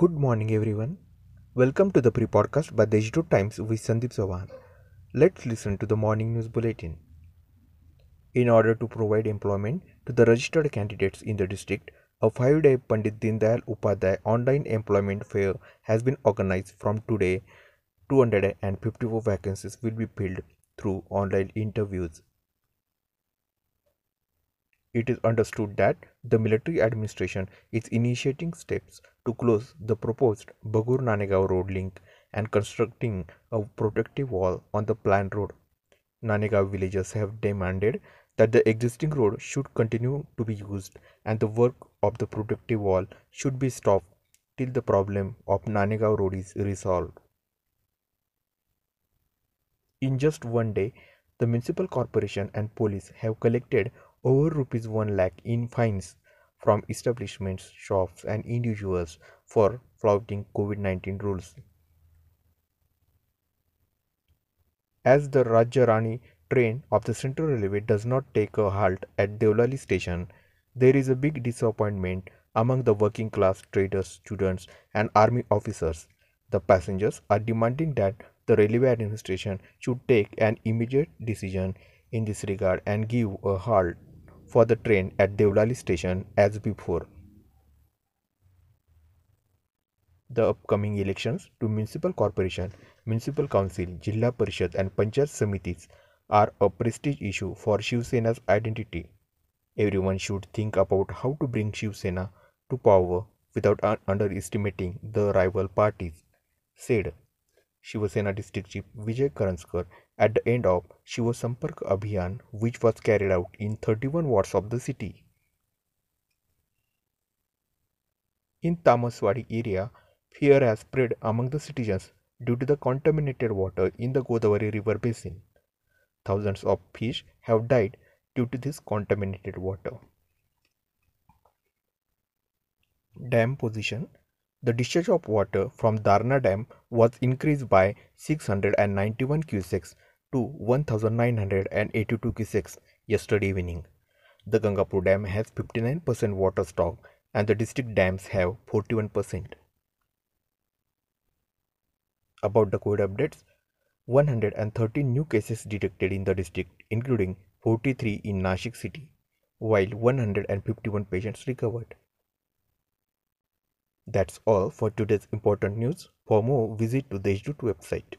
Good morning, everyone. Welcome to the pre podcast by the Digital Times with Sandeep Sawan. Let's listen to the morning news bulletin. In order to provide employment to the registered candidates in the district, a five day Pandit Dindayal Upadhyay online employment fair has been organized from today. 254 vacancies will be filled through online interviews. It is understood that the military administration is initiating steps to close the proposed Bhagur Nanegaon road link and constructing a protective wall on the planned road. Nanegaon villagers have demanded that the existing road should continue to be used and the work of the protective wall should be stopped till the problem of Nanegaon road is resolved. In just one day, the municipal corporation and police have collected over rupees 1 lakh in fines from establishments, shops, and individuals for flouting COVID 19 rules. As the Rajya Rani train of the Central Railway does not take a halt at Deolali station, there is a big disappointment among the working class traders, students, and army officers. The passengers are demanding that the railway administration should take an immediate decision in this regard and give a halt for the train at Deolali station as before. The upcoming elections to municipal corporation, municipal council, Jilla Parishad and Panchayat Samitis are a prestige issue for Shiv Sena's identity. Everyone should think about how to bring Shiv Sena to power without un- underestimating the rival parties, said Shiv Sena District Chief Vijay Karanjkar at the end of Shiva Sampark Abhiyan which was carried out in 31 wards of the city. In Tamaswadi area, fear has spread among the citizens due to the contaminated water in the Godavari river basin. Thousands of fish have died due to this contaminated water. Dam position The discharge of water from Darna Dam was increased by 691 cusecs to 1982 cusecs yesterday evening. The Gangapur Dam has 59% water stock and the district dams have 41%. About the COVID updates, 113 new cases detected in the district, including 43 in Nashik city, while 151 patients recovered. That's all for today's important news. For more, visit to the website.